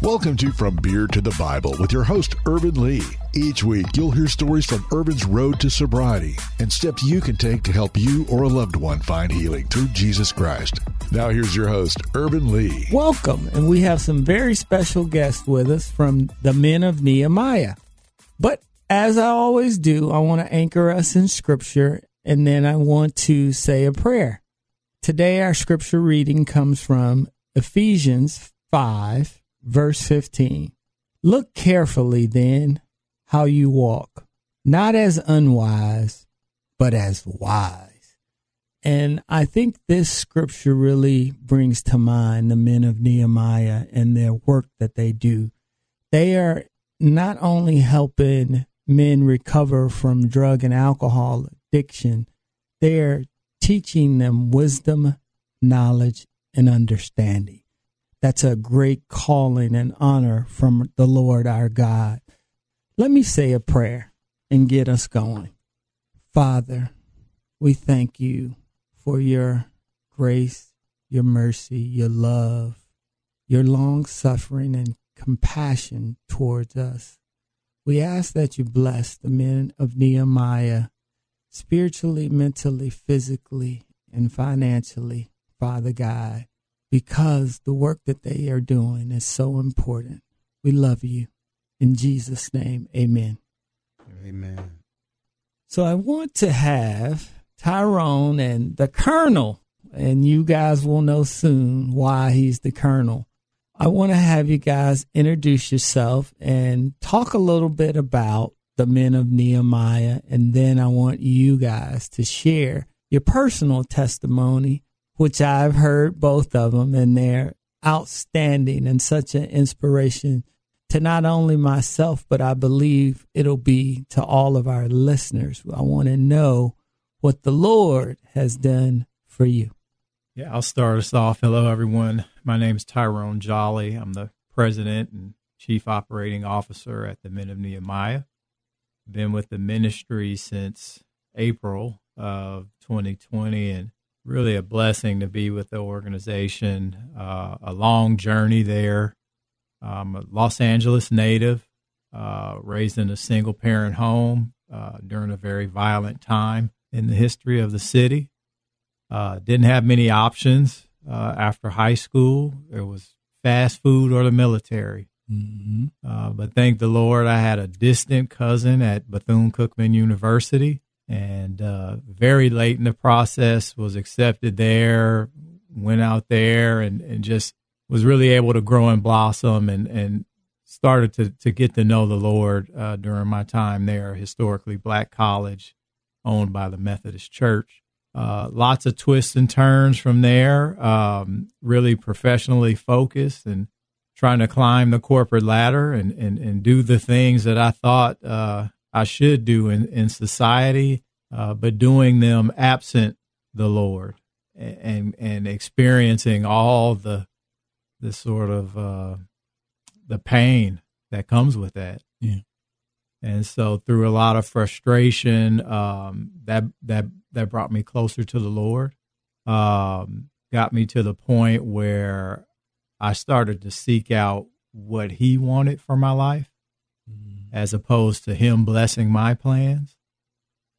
Welcome to From Beer to the Bible with your host, Ervin Lee. Each week, you'll hear stories from Ervin's road to sobriety and steps you can take to help you or a loved one find healing through Jesus Christ. Now, here's your host, Ervin Lee. Welcome, and we have some very special guests with us from the men of Nehemiah. But as I always do, I want to anchor us in Scripture and then I want to say a prayer. Today, our Scripture reading comes from Ephesians 5 verse 15. Look carefully then how you walk, not as unwise, but as wise. And I think this scripture really brings to mind the men of Nehemiah and their work that they do. They are not only helping men recover from drug and alcohol addiction, they're teaching them wisdom, knowledge, and understanding. That's a great calling and honor from the Lord our God. Let me say a prayer and get us going. Father, we thank you for your grace, your mercy, your love, your long suffering and compassion towards us. We ask that you bless the men of Nehemiah spiritually, mentally, physically, and financially, Father God because the work that they are doing is so important. We love you. In Jesus' name, amen. Amen. So I want to have Tyrone and the Colonel, and you guys will know soon why he's the Colonel. I want to have you guys introduce yourself and talk a little bit about the men of Nehemiah, and then I want you guys to share your personal testimony which I've heard both of them, and they're outstanding and such an inspiration to not only myself, but I believe it'll be to all of our listeners. I want to know what the Lord has done for you. Yeah, I'll start us off. Hello, everyone. My name is Tyrone Jolly. I'm the president and chief operating officer at the Men of Nehemiah. Been with the ministry since April of 2020 and really a blessing to be with the organization. Uh, a long journey there. I'm a Los Angeles native, uh, raised in a single parent home uh, during a very violent time in the history of the city. Uh, didn't have many options uh, after high school. It was fast food or the military. Mm-hmm. Uh, but thank the Lord, I had a distant cousin at Bethune Cookman University and uh, very late in the process was accepted there went out there and, and just was really able to grow and blossom and, and started to, to get to know the lord uh, during my time there historically black college owned by the methodist church. Uh, lots of twists and turns from there um, really professionally focused and trying to climb the corporate ladder and, and, and do the things that i thought uh, I should do in, in society, uh, but doing them absent the Lord and and experiencing all the the sort of uh, the pain that comes with that. Yeah. And so through a lot of frustration, um, that that that brought me closer to the Lord. Um, got me to the point where I started to seek out what He wanted for my life as opposed to him blessing my plans.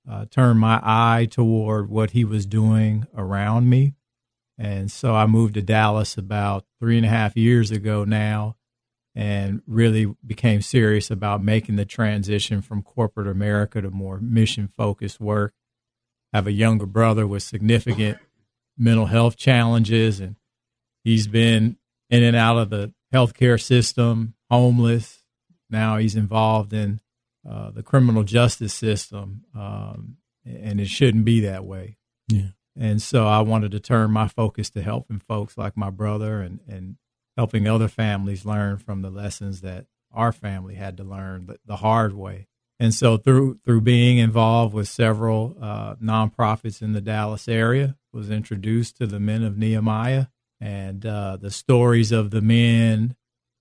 Uh, turned my eye toward what he was doing around me. And so I moved to Dallas about three and a half years ago now and really became serious about making the transition from corporate America to more mission focused work. I have a younger brother with significant mental health challenges, and he's been in and out of the healthcare system, homeless, now he's involved in uh, the criminal justice system, um, and it shouldn't be that way. Yeah. And so I wanted to turn my focus to helping folks like my brother and, and helping other families learn from the lessons that our family had to learn the, the hard way. And so through through being involved with several uh, nonprofits in the Dallas area, was introduced to the men of Nehemiah and uh, the stories of the men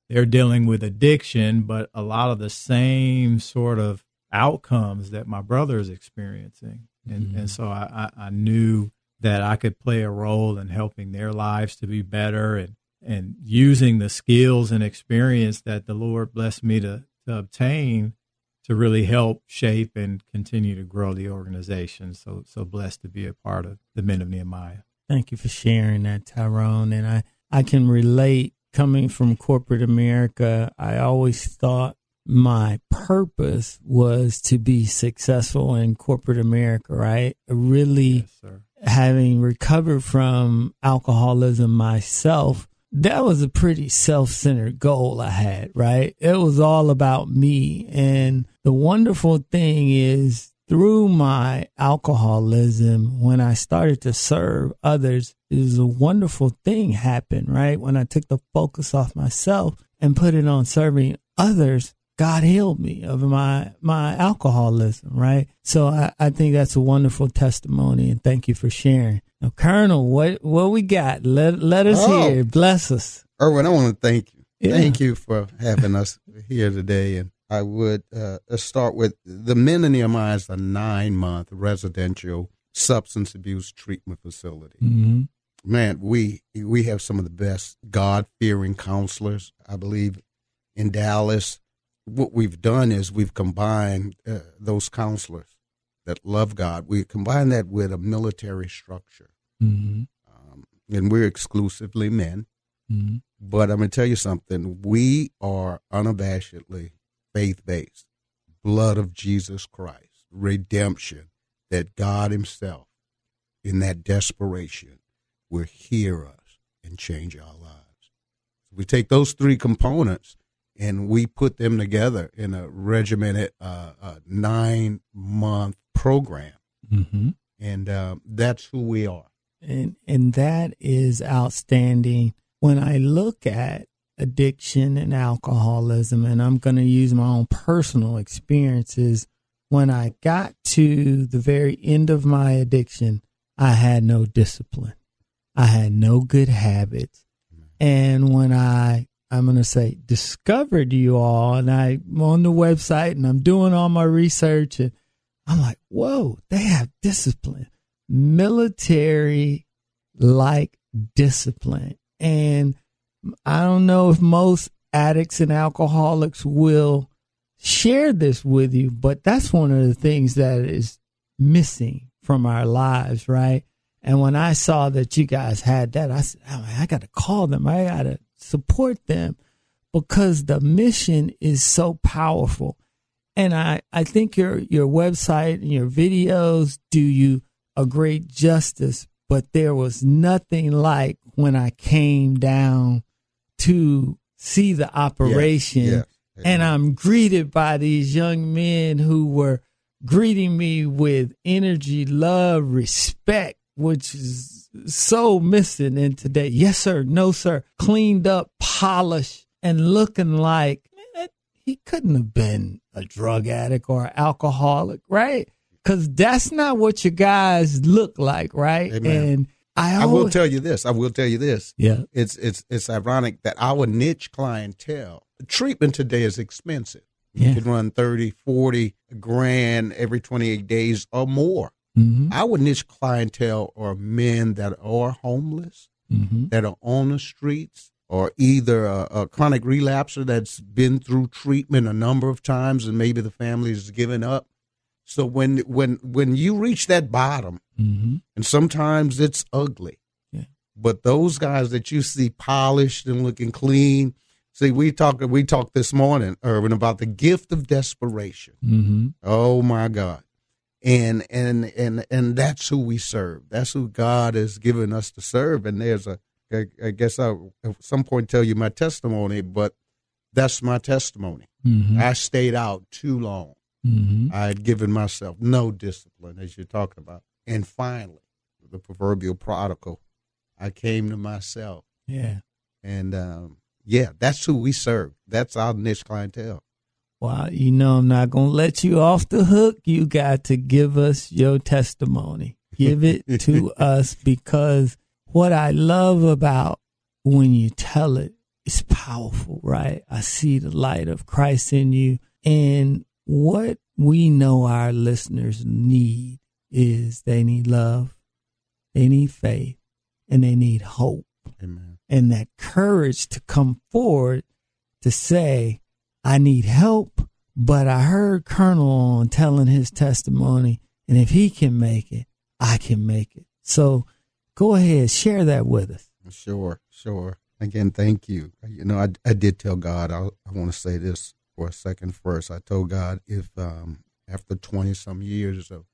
they're dealing with addiction, but a lot of the same sort of outcomes that my brother is experiencing. And, mm-hmm. and so I, I, I, knew that I could play a role in helping their lives to be better and, and using the skills and experience that the Lord blessed me to, to obtain to really help shape and continue to grow the organization. So so blessed to be a part of the Men of Nehemiah. Thank you for sharing that, Tyrone. And I, I can relate coming from corporate America. I always thought my purpose was to be successful in corporate America, right? Really Yes, having recovered from alcoholism myself, that was a pretty self centered goal I had, right? It was all about me. And the wonderful thing is, through my alcoholism, when I started to serve others, was a wonderful thing happened, right? When I took the focus off myself and put it on serving others, God healed me of my my alcoholism, right? So I, I think that's a wonderful testimony, and thank you for sharing. Now, Colonel, what what we got? Let let us Oh. hear. Bless us. Ervin, I want to thank you. Yeah. Thank you for having us here today. And I would uh, start with the Men Nehemiah is a nine month residential substance abuse treatment facility. hmm Man, we we have some of the best God fearing counselors. I believe in Dallas. What we've done is we've combined uh, those counselors that love God. We combine that with a military structure, hmm um, and we're exclusively men. hmm But I'm going to tell you something. We are unabashedly faith based. Blood of Jesus Christ, redemption, that God Himself, in that desperation, will hear us and change our lives. We take those three components and we put them together in a regimented uh, uh, nine month program. hmm And uh, that's who we are. and and that is outstanding when i look at addiction and alcoholism and i'm going to use my own personal experiences when i got to the very end of my addiction i had no discipline i had no good habits and when i i'm going to say discovered you all and i'm on the website and i'm doing all my research and i'm like whoa they have discipline military like discipline. And I don't know if most addicts and alcoholics will share this with you, but that's one of the things that is missing from our lives, right? And when I saw that you guys had that, I said, oh, I got to call them. I got to support them because the mission is so powerful. And I, I think your, your website and your videos do you a great justice, but there was nothing like when I came down to see the operation Yes, yes. and I'm greeted by these young men who were greeting me with energy, love, respect, which is so missing in today. Yes, sir. No, sir. Cleaned up, polished, and looking like man, he couldn't have been a drug addict or an alcoholic, right? Because that's not what you guys look like, right? Amen. And I, I will tell you this. I will tell you this. Yeah. It's it's it's ironic that our niche clientele treatment today is expensive. Yeah. You can run 30, 40 grand every 28 days or more. Hmm Our niche clientele are men that are homeless, hmm that are on the streets, or either a, a chronic relapser that's been through treatment a number of times and maybe the family has given up. So when when when you reach that bottom, hmm and sometimes it's ugly. Yeah. But those guys that you see polished and looking clean, see, we talked we talked this morning, Ervin, about the gift of desperation. hmm Oh my God. And and and and that's who we serve. That's who God has given us to serve. And there's a I, I guess I'll at some point tell you my testimony, but that's my testimony. hmm I stayed out too long. hmm I had given myself no discipline, as you're talking about. And finally, the proverbial prodigal, I came to myself. Yeah. And um, yeah, that's who we serve. That's our niche clientele. Well, you know, I'm not going to let you off the hook. You got to give us your testimony. Give it to us because what I love about when you tell it is powerful, right? I see the light of Christ in you. And what we know our listeners need is they need love, they need faith, and they need hope. Amen. and that courage to come forward to say, I need help, but I heard Colonel on telling his testimony, and if he can make it, I can make it. So go ahead, share that with us. Sure, sure. Again, thank you. You know, I, I did tell God, I, I want to say this for a second first. I told God if um, after 20 some years of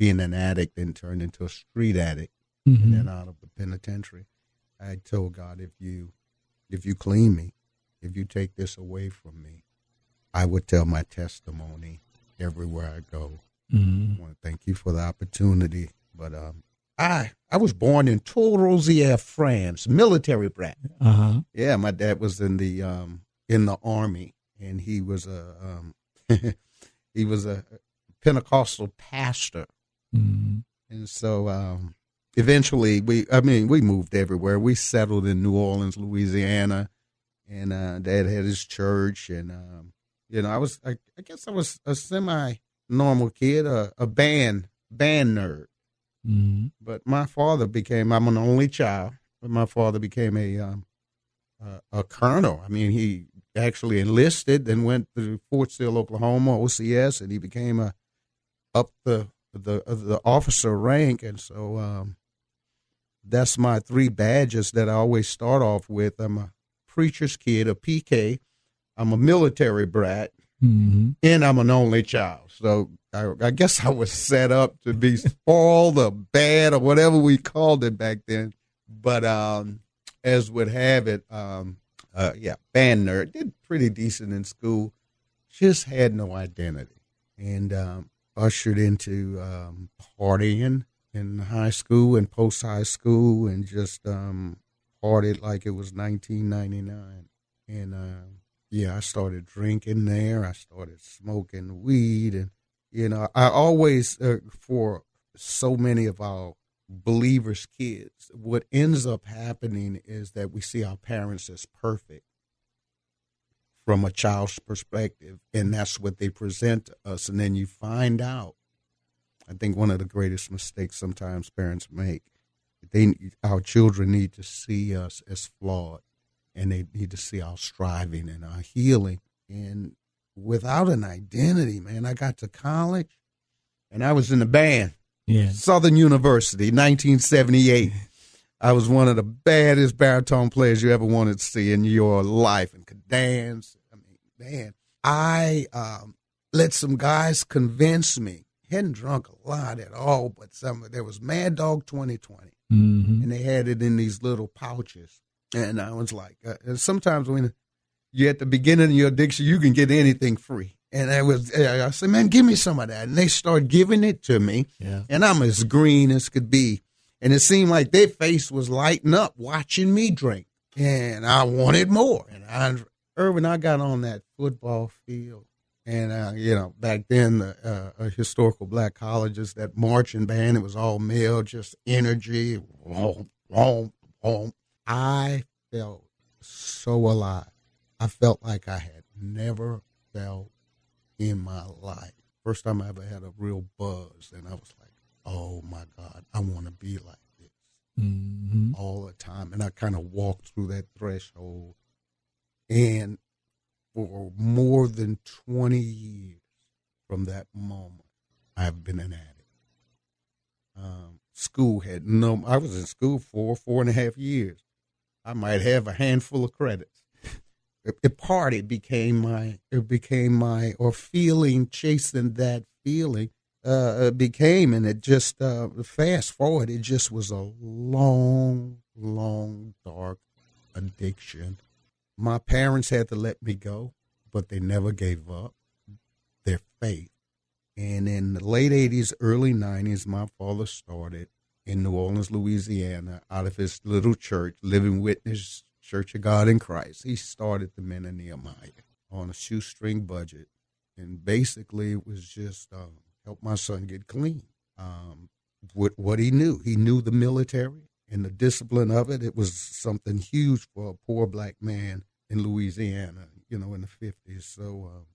being an addict and turned into a street addict Mhm. and then out of the penitentiary, I told God if you if you clean me, if you take this away from me, I would tell my testimony everywhere I go. Mhm. I want to thank you for the opportunity. But um, I I was born in Toul-Rosière, France, military brat. Uh-huh. Yeah, my dad was in the um in the army, and he was a um he was a Pentecostal pastor, Mhm. and so um eventually we I mean we moved everywhere. We settled in New Orleans, Louisiana, and uh, Dad had his church, and um you know I was I, I guess I was a semi normal kid, a, a band band nerd. Mhm. But my father became I'm an only child, but my father became a um, a, a colonel. I mean, he actually enlisted and went to Fort Sill, Oklahoma, OCS, and he became a up the the the officer rank. And so um, that's my three badges that I always start off with. I'm a preacher's kid, a PK. I'm a military brat, Mhm. and I'm an only child. So I, I guess I was set up to be spoiled or bad or whatever we called it back then. But um, as would have it, um, uh, yeah, band nerd did pretty decent in school. Just had no identity, and um, ushered into um, partying in high school and post high school, and just um, partied like it was 1999. And uh, yeah, I started drinking there. I started smoking weed, and you know, I always uh, for so many of our believers' kids, what ends up happening is that we see our parents as perfect from a child's perspective, and that's what they present to us. And then you find out. I think one of the greatest mistakes sometimes parents make, they our children need to see us as flawed, and they need to see our striving and our healing. And without an identity, man, I got to college, and I was in the band. Yeah. Southern University, 1978. I was one of the baddest baritone players you ever wanted to see in your life and could dance. I mean, man, I um, let some guys convince me. Hadn't drunk a lot at all, but some there was Mad Dog 2020, Mhm. and they had it in these little pouches. And I was like, uh, sometimes when you're at the beginning of your addiction, you can get anything free. And I was, I said, man, give me some of that. And they started giving it to me Yeah. and I'm as green as could be. And it seemed like their face was lighting up watching me drink, and I wanted more. And I, Ervin, I got on that football field, and uh, you know, back then the uh, historical black colleges, that marching band, it was all male, just energy. Womp, womp, womp. I felt so alive. I felt like I had never felt in my life. First time I ever had a real buzz, and I was like, "Oh my God, I want to be like this Mhm. all the time." And I kind of walked through that threshold, and for more than twenty years from that moment, I've been an addict. Um, school had no. I was in school for four and a half years. I might have a handful of credits. A party became my. It became my or feeling chasing that feeling. Uh, became and it just uh, fast forward. It just was a long, long, dark addiction. My parents had to let me go, but they never gave up their faith. And in the late 80s, early 90s, my father started in New Orleans, Louisiana, out of his little church, Living Witness Church of God in Christ. He started the Men of Nehemiah on a shoestring budget. And basically, it was just um, help my son get clean. Um, what, what he knew, he knew the military and the discipline of it. It was something huge for a poor black man in Louisiana, you know, in the 50s. So, um,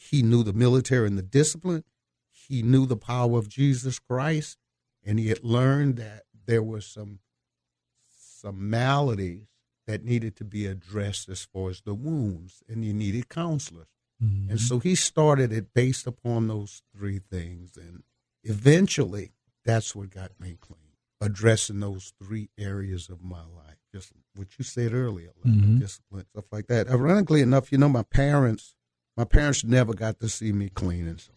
he knew the military and the discipline. He knew the power of Jesus Christ, and he had learned that there were some some maladies that needed to be addressed as far as the wounds, and he needed counselors. Mm-hmm. And so he started it based upon those three things. And eventually, that's what got me clean, addressing those three areas of my life. Just what you said earlier, like Mhm. discipline, stuff like that. Ironically enough, you know, my parents, my parents never got to see me clean. And so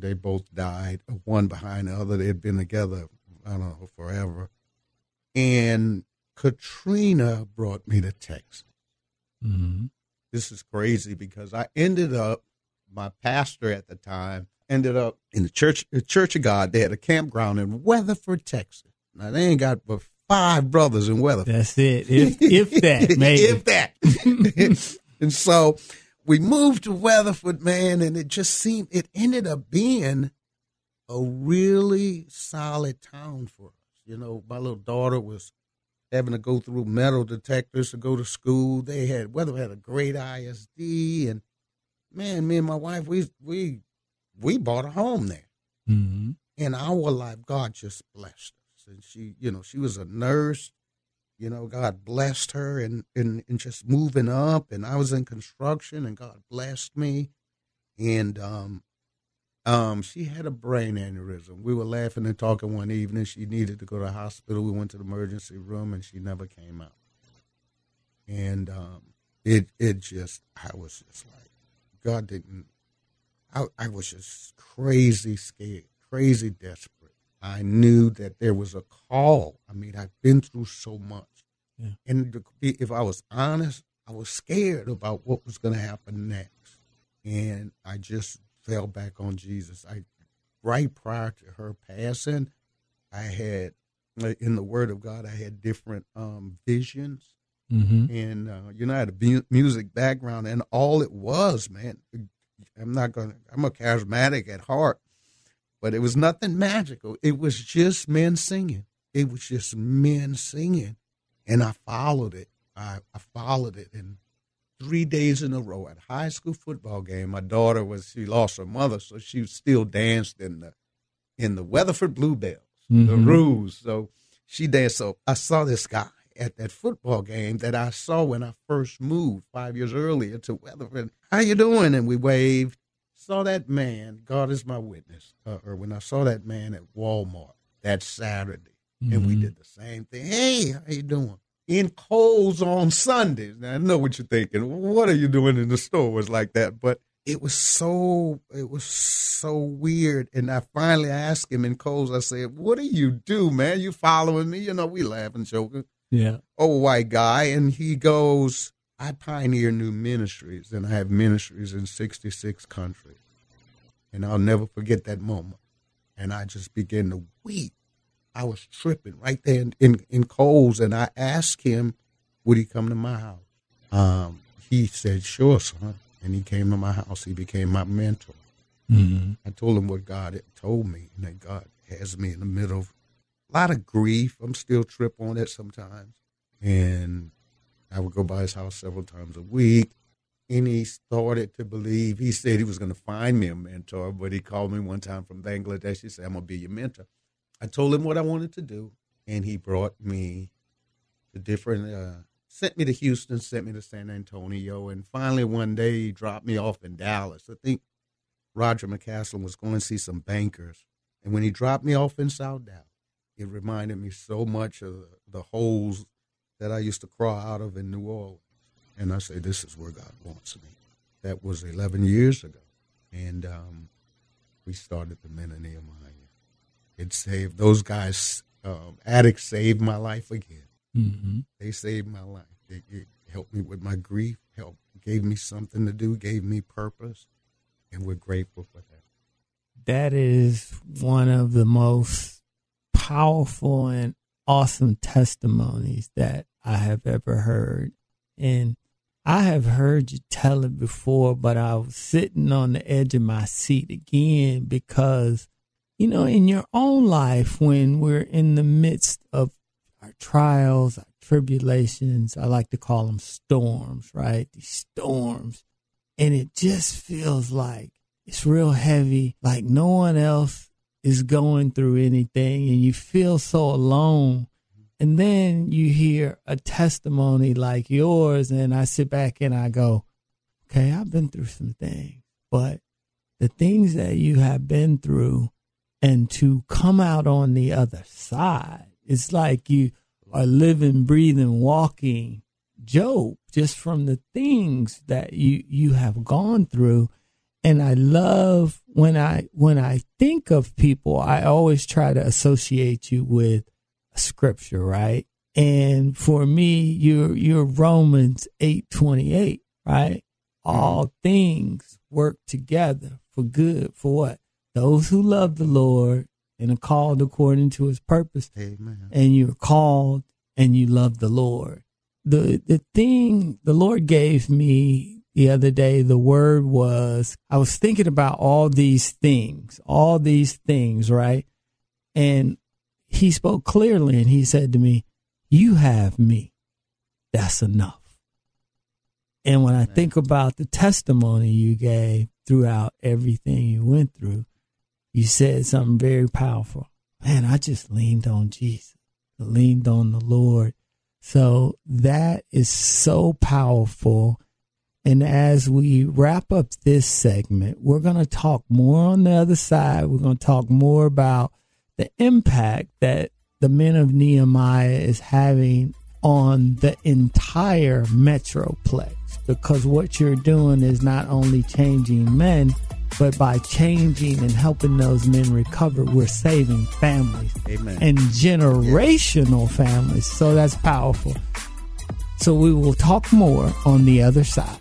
they both died, one behind the other. They had been together, I don't know, forever. And Katrina brought me to Texas Mm-hmm. this is crazy because I ended up my pastor at the time ended up in the church the Church of God. They had a campground in Weatherford, Texas. Now they ain't got but five brothers in Weatherford. That's it. If, if that, maybe. if that. and so we moved to Weatherford, man, and it just seemed it ended up being a really solid town for us. You know, my little daughter was having to go through metal detectors to go to school. They had Weatherford had a great ISD, and man, me and my wife, we we we bought a home there mm-hmm. in our life, God just blessed us. And she, you know, she was a nurse. You know, God blessed her and, and, and just moving up. And I was in construction and God blessed me. And um, um, she had a brain aneurysm. We were laughing and talking one evening. She needed to go to the hospital. We went to the emergency room and she never came out. And um, it it just, I was just like, God didn't I, I was just crazy scared, crazy desperate. I knew that there was a call. I mean, I've been through so much. Yeah. And if I was honest, I was scared about what was going to happen next. And I just fell back on Jesus. I right prior to her passing, I had in the Word of God, I had different um, visions Mm-hmm. and uh, you know, I had a mu- music background, and all it was, man. I'm not gonna. I'm a charismatic at heart, but it was nothing magical. It was just men singing. It was just men singing, and I followed it. I, I followed it, and three days in a row at a high school football game, my daughter was she lost her mother, so she still danced in the in the Weatherford Bluebells, the Mhm. Ruse. So she danced. So I saw this guy at that football game that I saw when I first moved five years earlier to Weatherford. How you doing? And we waved. Saw that man. God is my witness. Uh, or when I saw that man at Walmart that Saturday, and we Mhm. did the same thing. Hey, how you doing? In Kohl's on Sundays. Now I know what you're thinking. What are you doing in the stores like that? But it was so it was so weird. And I finally asked him in Kohl's. I said, "What do you do, man? You following me? You know, we laughing, joking." Yeah. Oh, white guy, and he goes, I pioneer new ministries, and I have ministries in 66 countries. And I'll never forget that moment. And I just began to weep. I was tripping right there in, in, in Kohl's, and I asked him, would he come to my house? Um, he said, sure, son. And he came to my house. He became my mentor. Mm-hmm. I told him what God had told me, and that God has me in the middle of a lot of grief. I'm still trip on it sometimes, and I would go by his house several times a week. And he started to believe. He said he was going to find me a mentor, but he called me one time from Bangladesh. He said, "I'm going to be your mentor." I told him what I wanted to do, and he brought me to different. Uh, sent me to Houston, sent me to San Antonio, and finally one day he dropped me off in Dallas. I think Roger McCaslin was going to see some bankers. And when he dropped me off in South Dallas, it reminded me so much of the, the holes that I used to crawl out of in New Orleans. And I said, this is where God wants me. That was 11 years ago. And um, we started the Men of Nehemiah. It saved, those guys, um, addicts saved my life again. Mm-hmm. They saved my life. It, it helped me with my grief, helped, gave me something to do, gave me purpose. And we're grateful for that. That is one of the most powerful and awesome testimonies that I have ever heard. And I have heard you tell it before, but I was sitting on the edge of my seat again because, you know, in your own life, when we're in the midst of our trials, our tribulations, I like to call them storms, right? These storms. And it just feels like it's real heavy, like no one else is going through anything, and you feel so alone. And then you hear a testimony like yours, and I sit back and I go, okay, I've been through some things, but the things that you have been through and to come out on the other side, it's like you are living, breathing, walking Job just from the things that you, you have gone through. And I love when I, when I think of people, I always try to associate you with scripture, right? And for me, you're, you're Romans 8, 28, right? Mm-hmm. All things work together for good for what? Those who love the Lord and are called according to his purpose. Amen. And you're called and you love the Lord. The the thing the Lord gave me the other day, the word was I was thinking about all these things, all these things, right? And he spoke clearly and he said to me, You have me. That's enough. And when I think about the testimony you gave throughout everything you went through, you said something very powerful. Man, I just leaned on Jesus, I leaned on the Lord. So that is so powerful. And as we wrap up this segment, we're going to talk more on the other side. We're going to talk more about the impact that the men of Nehemiah is having on the entire metroplex because what you're doing is not only changing men but by changing and helping those men recover we're saving families Amen. and generational families so that's powerful so we will talk more on the other side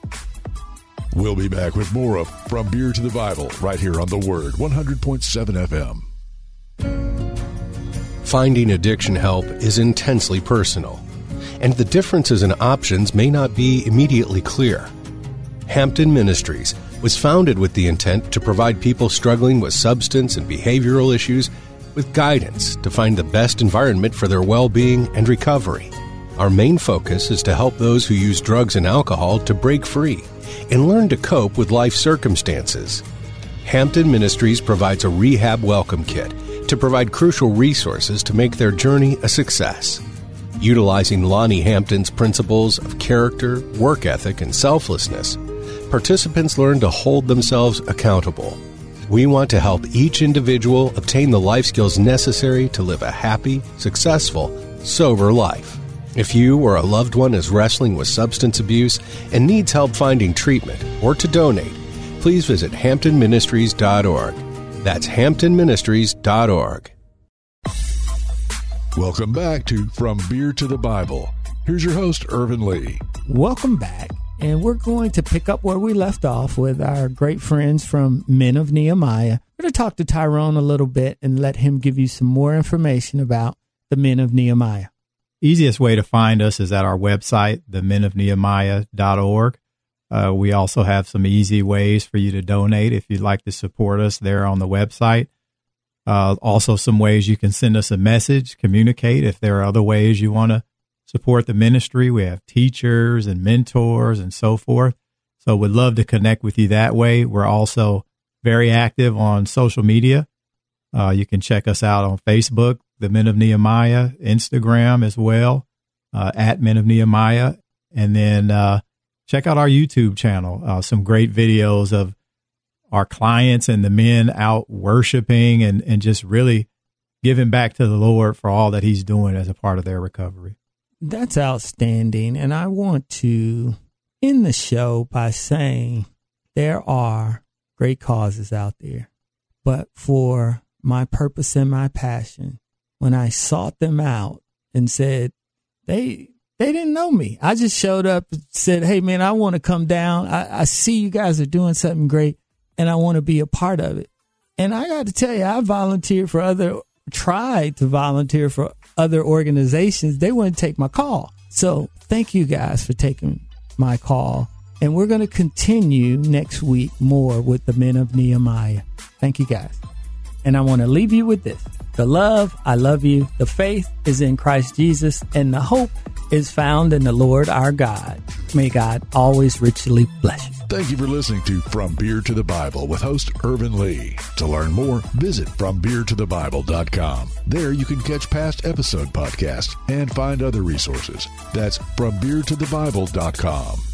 We'll be back with more of From Beer to the Bible right here on The Word 100.7 FM. Finding addiction help is intensely personal, and the differences in options may not be immediately clear. Hampton Ministries was founded with the intent to provide people struggling with substance and behavioral issues with guidance to find the best environment for their well being and recovery. Our main focus is to help those who use drugs and alcohol to break free and learn to cope with life circumstances. Hampton Ministries provides a rehab welcome kit to provide crucial resources to make their journey a success. Utilizing Lonnie Hampton's principles of character, work ethic, and selflessness, participants learn to hold themselves accountable. We want to help each individual obtain the life skills necessary to live a happy, successful, sober life. If you or a loved one is wrestling with substance abuse and needs help finding treatment or to donate, please visit hamptonministries.org. That's hamptonministries.org. Welcome back to From Beer to the Bible. Here's your host, Ervin Lee. Welcome back. And we're going to pick up where we left off with our great friends from Men of Nehemiah. We're going to talk to Tyrone a little bit and let him give you some more information about the Men of Nehemiah. Easiest way to find us is at our website, themenofnehemiah.org. Uh, we also have some easy ways for you to donate if you'd like to support us there on the website. Uh, also, some ways you can send us a message, communicate. If there are other ways you want to support the ministry, we have teachers and mentors and so forth. So, we'd love to connect with you that way. We're also very active on social media. Uh, you can check us out on Facebook, the Men of Nehemiah, Instagram as well, uh, at Men of Nehemiah, and then uh, check out our YouTube channel. Uh, some great videos of our clients and the men out worshiping and, and just really giving back to the Lord for all that He's doing as a part of their recovery. That's outstanding. And I want to end the show by saying there are great causes out there. But for my purpose and my passion, when I sought them out and said, they they didn't know me. I just showed up and said, Hey man, I want to come down. I, I see you guys are doing something great and I want to be a part of it. And I got to tell you, I volunteered for other, tried to volunteer for other organizations. They wouldn't take my call. So thank you guys for taking my call. And we're going to continue next week more with the men of Nehemiah. Thank you guys. And I want to leave you with this. The love, I love you. The faith is in Christ Jesus and the hope is found in the Lord our God. May God always richly bless you. Thank you for listening to From Beer to the Bible with host Ervin Lee. To learn more, visit FromBeerToTheBible.com. There you can catch past episode podcasts and find other resources. That's FromBeerToTheBible.com.